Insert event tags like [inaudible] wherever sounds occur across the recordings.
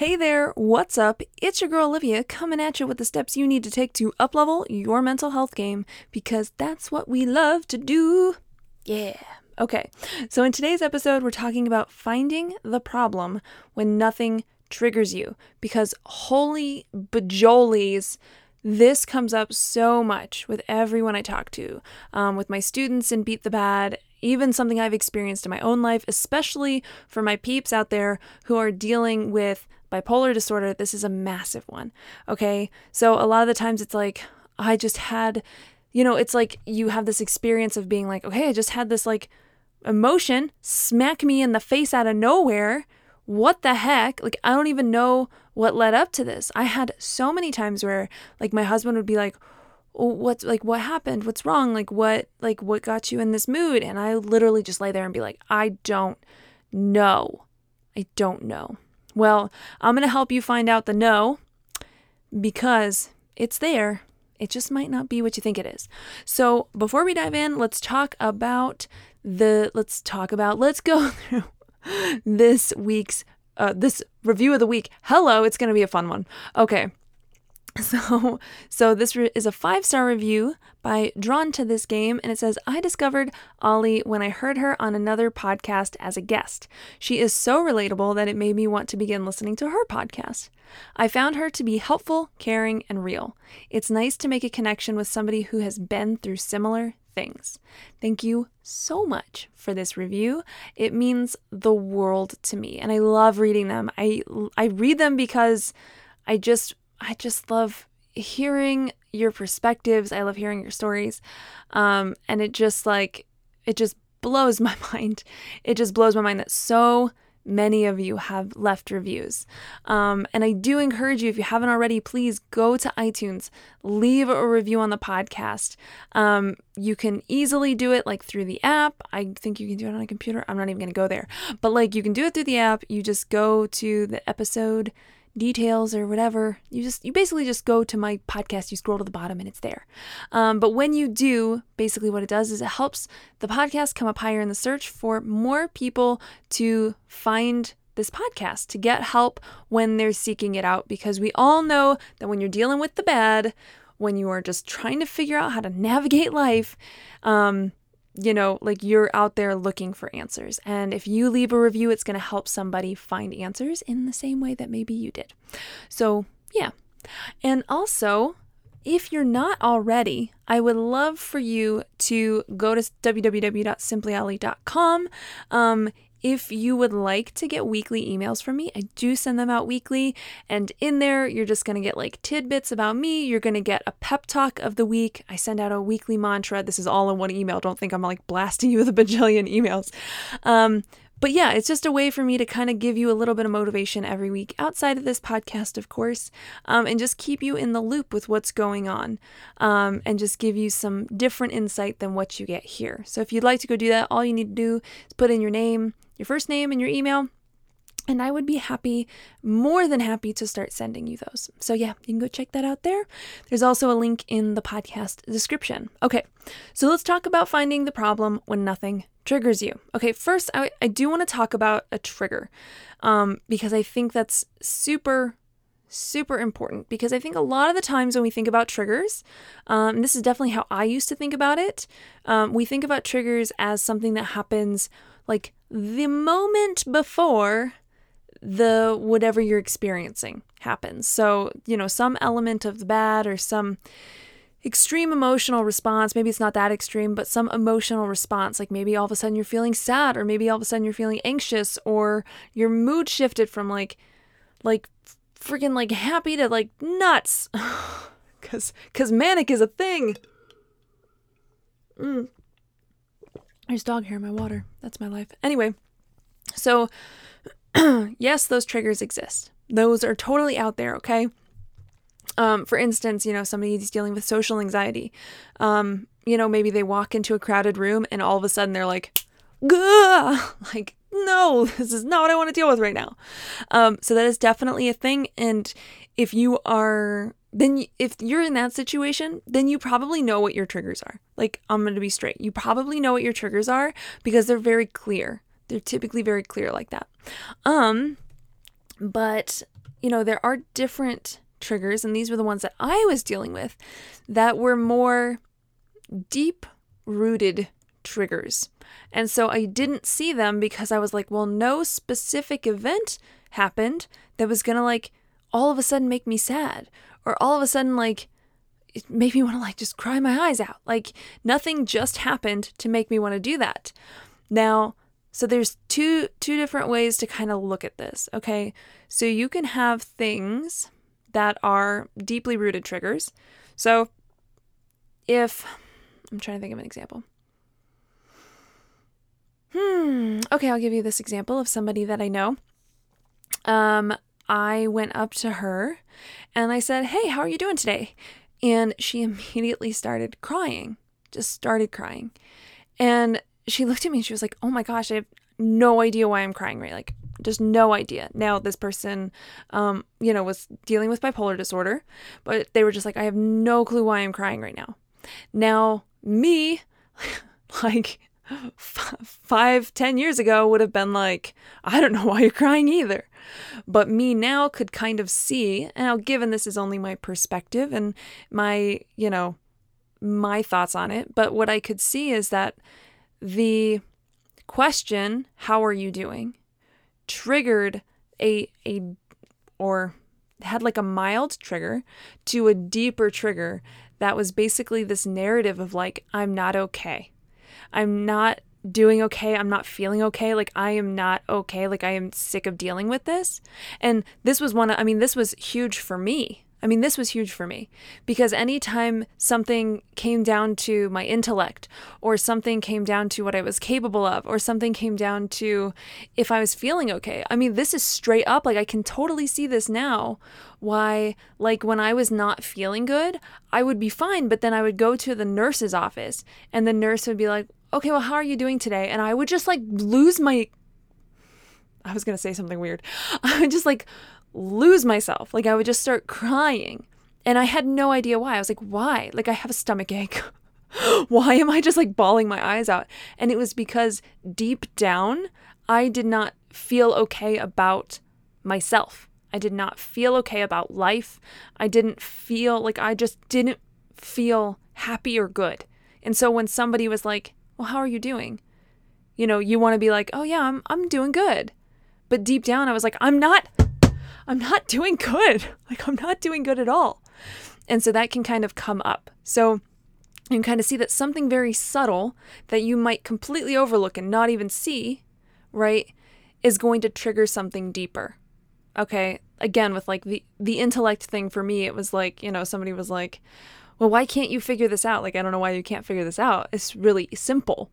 Hey there, what's up? It's your girl Olivia coming at you with the steps you need to take to uplevel your mental health game because that's what we love to do. Yeah. Okay, so in today's episode, we're talking about finding the problem when nothing triggers you because holy bajolies, this comes up so much with everyone I talk to, um, with my students in Beat the Bad, even something I've experienced in my own life, especially for my peeps out there who are dealing with bipolar disorder, this is a massive one. Okay. So a lot of the times it's like, I just had, you know, it's like you have this experience of being like, okay, I just had this like emotion smack me in the face out of nowhere. What the heck? Like, I don't even know what led up to this. I had so many times where, like, my husband would be like, oh, what's like what happened what's wrong like what like what got you in this mood and i literally just lay there and be like i don't know i don't know well, I'm going to help you find out the no because it's there. It just might not be what you think it is. So, before we dive in, let's talk about the let's talk about let's go [laughs] through this week's uh, this review of the week. Hello, it's going to be a fun one. Okay. [laughs] So, so this re- is a five star review by Drawn to This Game, and it says, I discovered Ollie when I heard her on another podcast as a guest. She is so relatable that it made me want to begin listening to her podcast. I found her to be helpful, caring, and real. It's nice to make a connection with somebody who has been through similar things. Thank you so much for this review. It means the world to me, and I love reading them. I I read them because I just I just love hearing your perspectives. I love hearing your stories. Um, and it just like, it just blows [laughs] my mind. It just blows my mind that so many of you have left reviews. Um, and I do encourage you, if you haven't already, please go to iTunes, leave a review on the podcast. Um, you can easily do it like through the app. I think you can do it on a computer. I'm not even going to go there. But like you can do it through the app. You just go to the episode details or whatever, you just you basically just go to my podcast, you scroll to the bottom and it's there. Um, but when you do, basically what it does is it helps the podcast come up higher in the search for more people to find this podcast to get help when they're seeking it out because we all know that when you're dealing with the bad, when you are just trying to figure out how to navigate life, um, you know, like you're out there looking for answers. And if you leave a review, it's going to help somebody find answers in the same way that maybe you did. So, yeah. And also, if you're not already, I would love for you to go to www.simplyolly.com. Um, if you would like to get weekly emails from me, I do send them out weekly. And in there, you're just going to get like tidbits about me. You're going to get a pep talk of the week. I send out a weekly mantra. This is all in one email. Don't think I'm like blasting you with a [laughs] bajillion emails. Um, but yeah, it's just a way for me to kind of give you a little bit of motivation every week outside of this podcast, of course, um, and just keep you in the loop with what's going on um, and just give you some different insight than what you get here. So if you'd like to go do that, all you need to do is put in your name, your first name, and your email. And I would be happy, more than happy, to start sending you those. So, yeah, you can go check that out there. There's also a link in the podcast description. Okay, so let's talk about finding the problem when nothing triggers you. Okay, first, I, I do want to talk about a trigger um, because I think that's super, super important. Because I think a lot of the times when we think about triggers, um, this is definitely how I used to think about it, um, we think about triggers as something that happens like the moment before the whatever you're experiencing happens. So, you know, some element of the bad or some extreme emotional response. Maybe it's not that extreme, but some emotional response. Like maybe all of a sudden you're feeling sad, or maybe all of a sudden you're feeling anxious, or your mood shifted from like, like freaking like happy to like nuts. [sighs] Cause, cause manic is a thing. Mm. There's dog hair in my water. That's my life. Anyway, so [clears throat] yes, those triggers exist. Those are totally out there, okay? Um, for instance, you know, somebody's dealing with social anxiety. Um, you know, maybe they walk into a crowded room and all of a sudden they're like, Gah! [laughs] like, no, [laughs] this is not what I want to deal with right now. Um, so that is definitely a thing. And if you are, then if you're in that situation, then you probably know what your triggers are. Like, I'm going to be straight. You probably know what your triggers are because they're very clear. They're typically very clear like that. Um, but, you know, there are different triggers, and these were the ones that I was dealing with that were more deep rooted triggers. And so I didn't see them because I was like, well, no specific event happened that was going to like all of a sudden make me sad or all of a sudden like it made me want to like just cry my eyes out. Like nothing just happened to make me want to do that. Now, so there's two two different ways to kind of look at this, okay? So you can have things that are deeply rooted triggers. So if I'm trying to think of an example. Hmm. Okay, I'll give you this example of somebody that I know. Um, I went up to her and I said, Hey, how are you doing today? And she [laughs] immediately started crying, just started crying. And she looked at me and she was like, Oh my gosh, I have no idea why I'm crying, right? Like, just no idea. Now, this person, um, you know, was dealing with bipolar disorder, but they were just like, I have no clue why I'm crying right now. Now, me, [laughs] like, five, ten years ago would have been like, I don't know why you're crying either. But me now could kind of see, now given this is only my perspective and my, you know, my thoughts on it, but what I could see is that the question, how are you doing, triggered a, a, or had like a mild trigger to a deeper trigger that was basically this narrative of like, I'm not okay. I'm not doing okay. I'm not feeling okay. Like, I am not okay. Like, I am sick of dealing with this. And this was one, I mean, this was huge for me. I mean, this was huge for me because anytime something came down to my intellect or something came down to what I was capable of or something came down to if I was feeling okay, I mean, this is straight up like I can totally see this now. Why, like, when I was not feeling good, I would be fine, but then I would go to the nurse's office and the nurse would be like, okay, well, how are you doing today? And I would just like lose my. I was going to say something weird. [laughs] I would just like lose myself. Like I would just start crying. And I had no idea why. I was like, why? Like I have a stomach ache. [laughs] why am I just like bawling my eyes out? And it was because deep down, I did not feel okay about myself. I did not feel okay about life. I didn't feel like I just didn't feel happy or good. And so when somebody was like, well, how are you doing? You know, you want to be like, oh, yeah, I'm, I'm doing good. But deep down, I was like, I'm not, I'm not doing good. [laughs] Like, I'm not doing good at all. And so that can kind of come up. So you can kind of see that something very subtle that you might completely overlook and not even see, right, is going to trigger something deeper. Okay. Again, with like the, the intellect thing for me, it was like, you know, somebody was like, well, why can't you figure this out? Like, I don't know why you can't figure this out. It's really simple.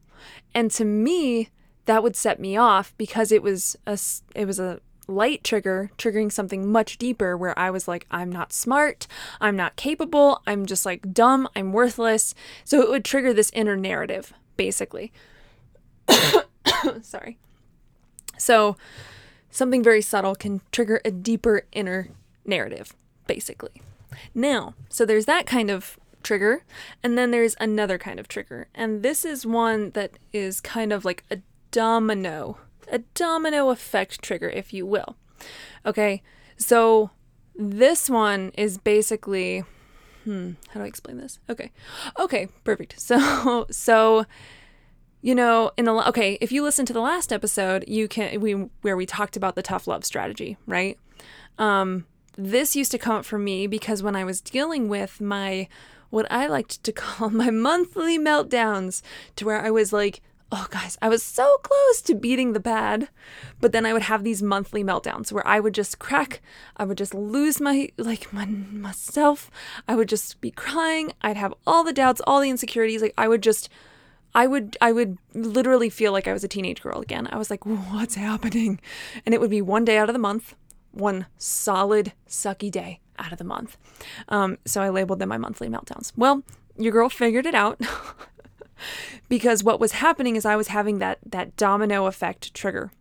And to me, that would set me off because it was a, it was a light trigger triggering something much deeper where I was like, I'm not smart, I'm not capable, I'm just like dumb, I'm worthless. So it would trigger this inner narrative, basically. [coughs] Sorry. So something very subtle can trigger a deeper inner narrative, basically. Now, so there's that kind of trigger, and then there's another kind of trigger. And this is one that is kind of like a domino, a domino effect trigger, if you will. Okay, so this one is basically hmm, how do I explain this? Okay. Okay, perfect. [laughs] So so you know, in the okay, if you listen to the last episode, you can we where we talked about the tough love strategy, right? Um this used to come up for me because when I was dealing with my, what I liked to [laughs] call my monthly meltdowns, to where I was like, oh, guys, I was so close to beating the bad. But then I would have these monthly meltdowns where I would just crack, I would just lose my, like, my, myself. I would just be crying. I'd have all the doubts, all the insecurities. Like, I would just I would I would literally feel like I was a teenage girl again. I was like, "What's happening?" And it would be one day out of the month, one solid sucky day out of the month. Um, so I labeled them my monthly meltdowns. Well, your girl figured it out. [laughs] [laughs] because what was happening is I was having that that domino effect trigger.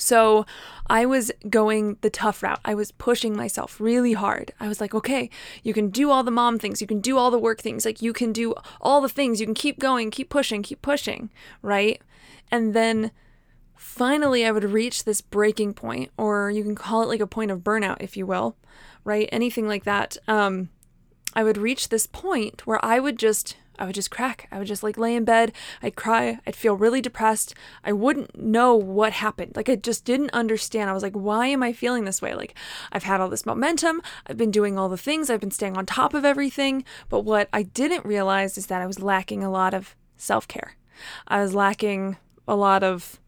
So I was going the tough route. I was pushing myself really hard. I was like, okay, you can do all the mom things, you can do all the work things, like you can do all the things, you can keep going, keep pushing, keep pushing, right? And then finally I would reach this breaking point, or you can call it like a point of burnout, if you will, right? Anything like that. Um, I would reach this point where I would just I would just crack. I would just like lay in bed. I'd cry. I'd feel really depressed. I wouldn't know what happened. Like I just didn't understand. I was like, why am I feeling this way? Like I've had all this momentum. I've been doing all the things. I've been staying on top of everything. But what I didn't realize is that I was lacking a lot of self care. I was lacking a lot of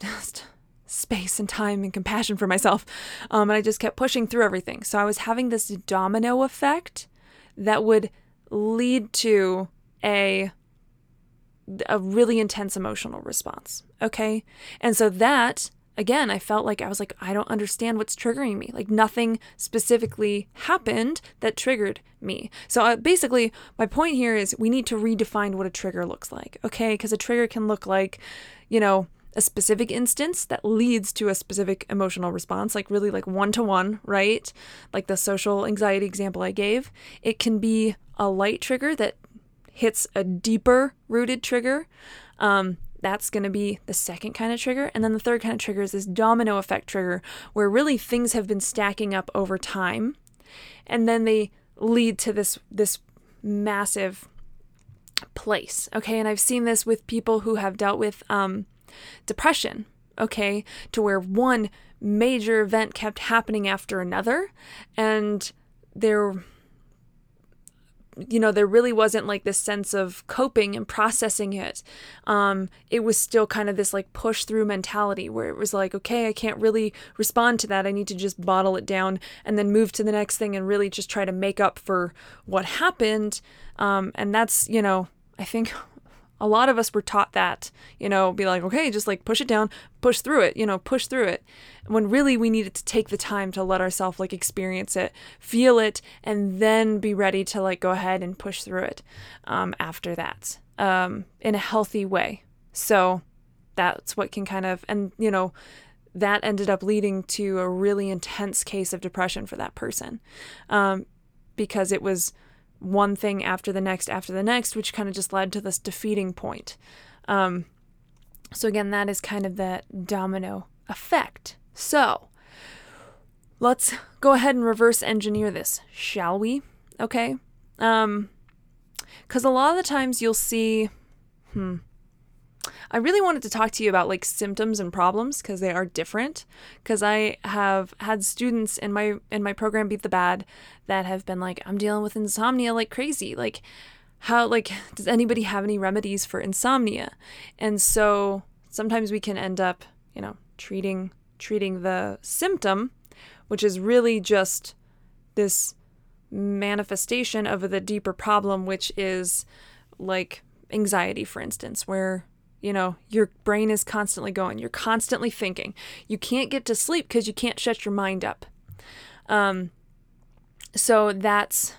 just space and time and compassion for myself. Um, and I just kept pushing through everything. So I was having this domino effect that would lead to a a really intense emotional response. Okay? And so that again, I felt like I was like I don't understand what's triggering me. Like nothing specifically happened that triggered me. So uh, basically, my point here is we need to redefine what a trigger looks like. Okay? Cuz a trigger can look like, you know, a specific instance that leads to a specific emotional response, like really like one to one, right? Like the social anxiety example I gave. It can be a light trigger that hits a deeper rooted trigger. Um, that's going to be the second kind of trigger. And then the third kind of trigger is this domino effect trigger, where really things have been stacking up over time. And then they lead to this, this massive place. Okay. And I've seen this with people who have dealt with um, depression, okay, to where one major event kept happening after another and there you know there really wasn't like this sense of coping and processing it. Um it was still kind of this like push through mentality where it was like okay i can't really respond to that. I need to just bottle it down and then move to the next thing and really just try to make up for what happened. Um and that's you know i think [laughs] a lot of us were taught that, you know, be like, okay, just like push it down, push through it, you know, push through it. When really we needed to take the time to let ourselves like experience it, feel it, and then be ready to like go ahead and push through it um, after that um, in a healthy way. So that's what can kind of, and you know, that ended up leading to a really intense case of depression for that person um, because it was one thing after the next after the next, which kind of just led to this defeating point. Um, so, again, that is kind of that domino effect. So, let's go ahead and reverse engineer this, shall we? Okay. Um, because a lot of the times you'll see, hmm, I really wanted to talk to you about like symptoms and problems because they are different. Because I have had students in my in my program Beat the Bad that have been like, I'm dealing with insomnia like crazy. Like, how like does anybody have any remedies for insomnia? And so sometimes we can end up, you know, treating treating the symptom, which is really just this manifestation of the deeper problem, which is like anxiety, for instance, where you know, your brain is constantly going. You're constantly thinking. You can't get to sleep because you can't shut your mind up. Um, so that's,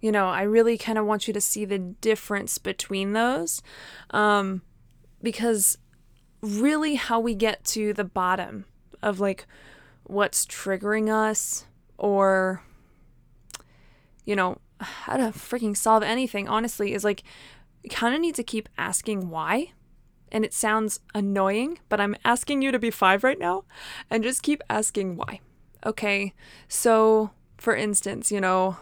you know, I really kind of want you to see the difference between those. Um, because really, how we get to the bottom of like what's triggering us or, you know, how to freaking solve anything, honestly, is like, you kind of need to keep asking why and it sounds annoying, but I'm asking you to be five right now and just keep asking why. Okay, so for instance, you know,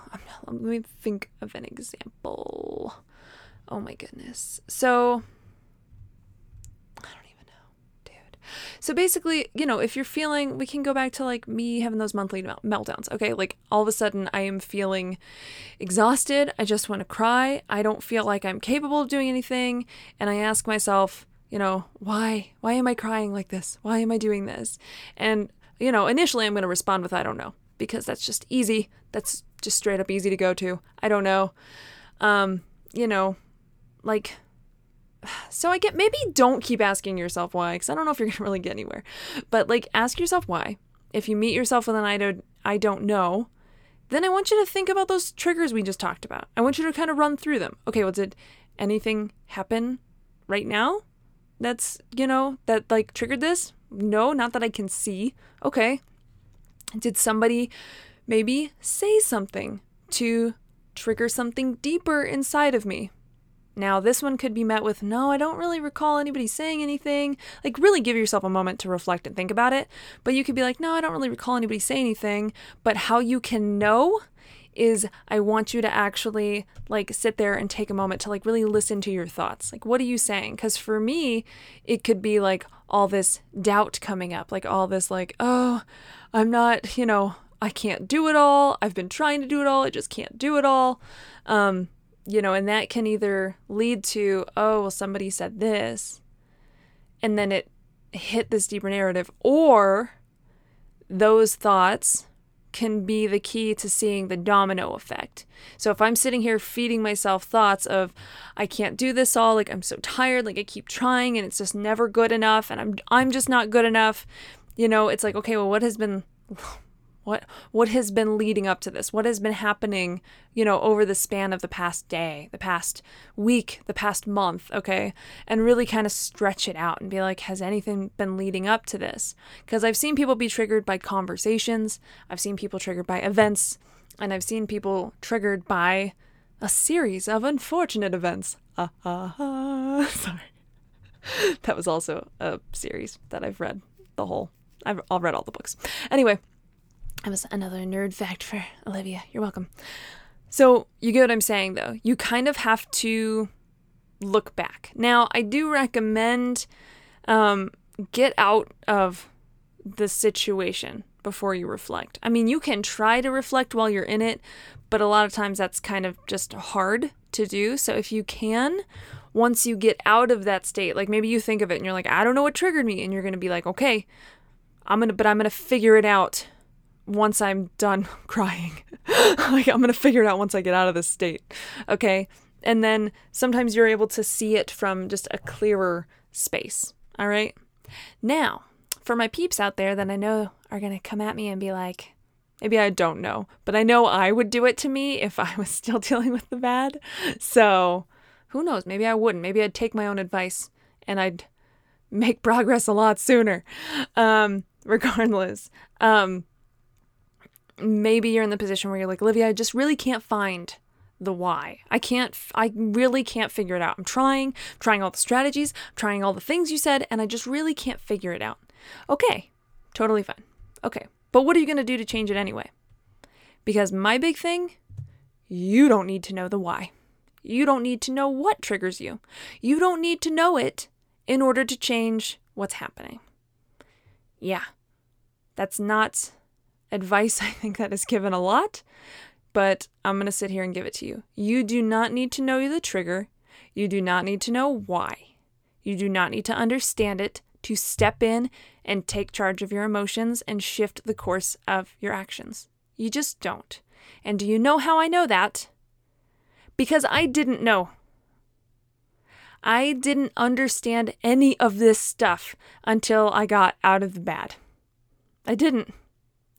let me think of an example. Oh my goodness. So, I don't even know, dude. So basically, you know, if you're feeling, we can go back to like me having those monthly meltdowns. Okay, like all of a sudden I am feeling exhausted. I just want to cry. I don't feel like I'm capable of doing anything. And I ask myself, you know, why? Why am I crying like this? Why am I doing this? And, you know, initially I'm going to respond with, I don't know, because that's just easy. That's just straight up easy to go to. I don't know. Um, you know, like [sighs] so I get maybe don't keep asking yourself why, because I don't know if you're [laughs] gonna really get anywhere. But like ask yourself why. If you meet yourself with an I don't I don't know, then I want you to think about those triggers we just talked about. I want you to kind of run through them. Okay, well, did anything happen right now that's, you know, that like triggered this? No, not that I can see. Okay. Did somebody maybe say something to trigger something deeper inside of me? Now, this one could be met with, no, I don't really recall anybody saying anything. Like, really give yourself a moment to reflect and think about it. But you could be like, no, I don't really recall anybody say anything. But how you can know is I want you to actually like sit there and take a moment to like really listen to your thoughts. Like, what are you saying? Because for me, it could be like all this doubt coming up, like all this, like, oh, I'm not, you know, I can't do it all. I've been trying to do it all. I just can't do it all. Um, you know, and that can either lead to, oh, well, somebody said this, and then it hit this deeper narrative, or those thoughts can be the key to seeing the domino effect. So if I'm sitting here feeding myself thoughts of I can't do this all, like I'm so tired, like I keep trying and it's just never good enough and I'm I'm just not good enough, you know, it's like okay, well what has been what what has been leading up to this? What has been happening, you know, over the span of the past day, the past week, the past month, okay? And really kind of stretch it out and be like, has anything been leading up to this? Because I've seen people be triggered by conversations, I've seen people triggered by events, and I've seen people triggered by a series of unfortunate events. Uh, uh, uh. Sorry. that was also a series that I've read the whole I've, I've read all the books. Anyway, that was another nerd fact for Olivia. You're welcome. So, you get what I'm saying though. You kind of have to look back. Now, I do recommend um, get out of the situation before you reflect. I mean, you can try to reflect while you're in it, but a lot of times that's kind of just hard to do. So, if you can, once you get out of that state, like maybe you think of it and you're like, I don't know what triggered me, and you're going to be like, okay, I'm going to, but I'm going to figure it out once I'm done [laughs] crying. [laughs] like I'm going to figure it out once I get out of this state. Okay? And then sometimes you're able to see it from just a clearer space. All right? Now, for my peeps out there that I know are going to come at me and be like, maybe I don't know, but I know I would do it to me if I was [laughs] still dealing with the bad. So, who knows? Maybe I wouldn't. Maybe I'd take my own advice and I'd make progress a lot sooner. Um, regardless, um, maybe you're in the position where you're like, Olivia, I just really can't find the why. I can't, I really can't figure it out. I'm trying, trying all the strategies, trying all the things you said, and I just really can't figure it out. Okay, totally fine. Okay, but what are you going to do to change it anyway? Because my big thing, you don't need to know the why. You don't need to know what triggers you. You don't need to know it in order to change what's happening. Yeah, that's not advice [laughs] I think that is given a lot, but I'm going to sit here and give it to you. You do not need to know the trigger. You do not need to know why. You do not need to understand it to step in and take charge of your emotions and shift the course of your actions. You just don't. And do you know how I know that? Because I didn't know. I didn't understand any of this stuff until I got out of the bad. I didn't.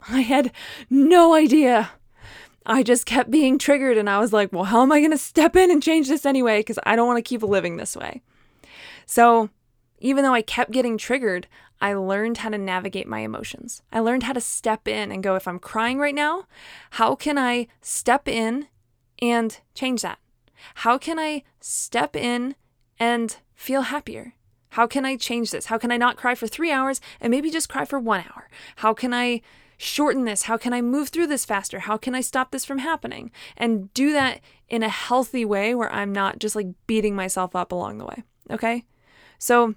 I had no idea. I just kept being triggered and I was like, well, how am I going to step in and change this anyway? Because I don't want to keep living this way. So, even though I kept getting triggered, I learned how to navigate my emotions. I learned how to step in and go, if I'm crying right now, how can I step in and change that? How can I step in and feel happier? How can I change this? How can I not cry for three hours and maybe just cry for one hour? How can I shorten this? How can I move through this faster? How can I stop this from happening? And do that in a healthy way where I'm not just like beating myself up along the way. Okay? So,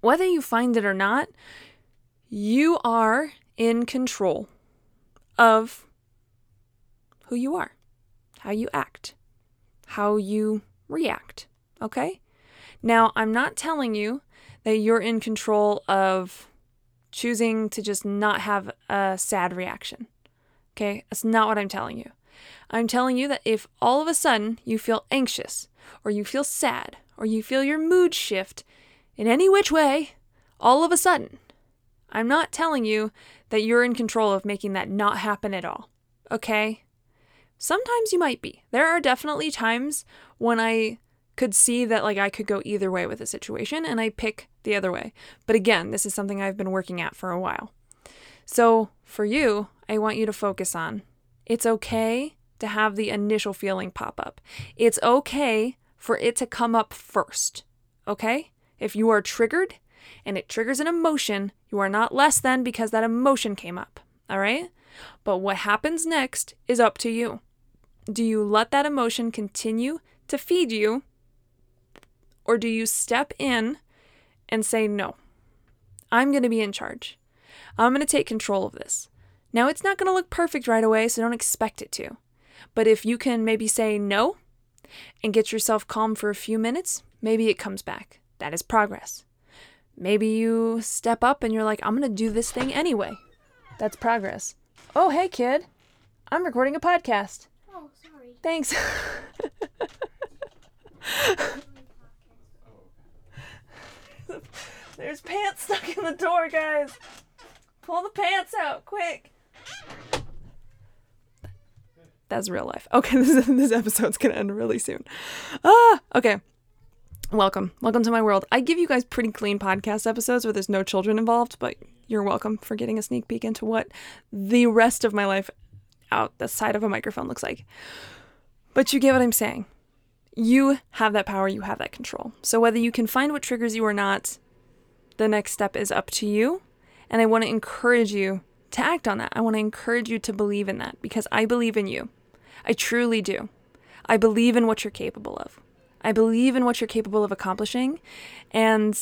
whether you find it or not, you are in control of who you are, how you act, how you react. Okay? Now, I'm not telling you that you're in control of choosing to just not have a sad reaction. Okay? That's not what I'm telling you. I'm telling you that if all of a sudden you feel anxious, or you feel sad, or you feel your mood shift in any which way, all of a sudden, I'm not telling you that you're in control of making that not happen at all. Okay? Sometimes you might be. There are definitely times when I could see that like I could go either way with a situation and I pick the other way. But again, this is something I've been working at for a while. So, for you, I want you to focus on it's okay to have the initial feeling pop up. It's okay for it to come up first. Okay? If you are triggered and it triggers an emotion, you are not less than because that emotion came up. All right? But what happens next is up to you. Do you let that emotion continue to feed you? Or do you step in and say, no, I'm going to be in charge? I'm going to take control of this. Now, it's not going to look perfect right away, so don't expect it to. But if you can maybe say no and get yourself calm for a few minutes, maybe it comes back. That is progress. Maybe you step up and you're like, I'm going to do this thing anyway. That's progress. Oh, hey, kid. I'm recording a podcast. Oh, sorry. Thanks. [laughs] [laughs] [laughs] There's pants stuck in the door, guys. Pull the pants out, quick. That's real life. Okay, [laughs] this, this episode's gonna end really soon. Ah, okay. Welcome. Welcome to my world. I give you guys pretty clean podcast episodes where there's no children involved, but you're welcome for getting a sneak peek into what the rest of my life out the side of a microphone looks like. But you get what I'm saying. You have that power, you have that control. So whether you can find what triggers you or not, the next step is up to you. And I want to encourage you to act on that. I want to encourage you to believe in that because I believe in you. I truly do. I believe in what you're capable of. I believe in what you're capable of accomplishing. And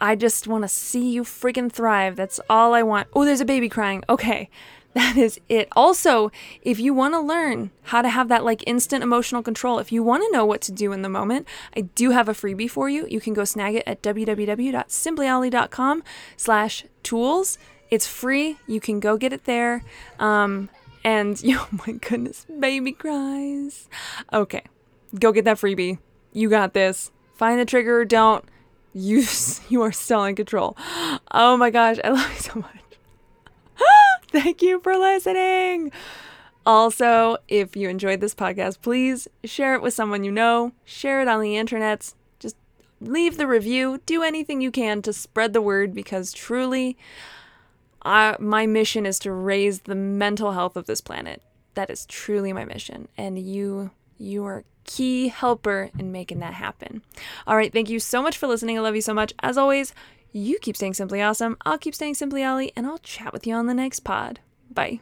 I just want to see you freaking thrive. That's all I want. Oh, there's a baby crying. Okay. That is it. Also, if you want to learn how to have that like instant emotional control, if you want to know what to do in the moment, I do have a freebie for you. You can go snag it at www.simplyolly.com slash tools. It's free. You can go get it there. Um, and [laughs] oh my goodness, baby cries. Okay, go get that freebie. You got this. Find the trigger or don't. [laughs] You you are still in control. Oh my gosh, I love you so much. Thank you for listening. Also, if you enjoyed this podcast, please share it with someone you know, share it on the internet. Just leave the review, do anything you can to spread the word because truly, I, my mission is to raise the mental health of this planet. That is truly my mission. And you, you are key helper in making that happen. All right, thank you so much for listening. I love you so much. As always, you keep staying simply awesome. I'll keep staying simply Ollie, and I'll chat with you on the next pod. Bye.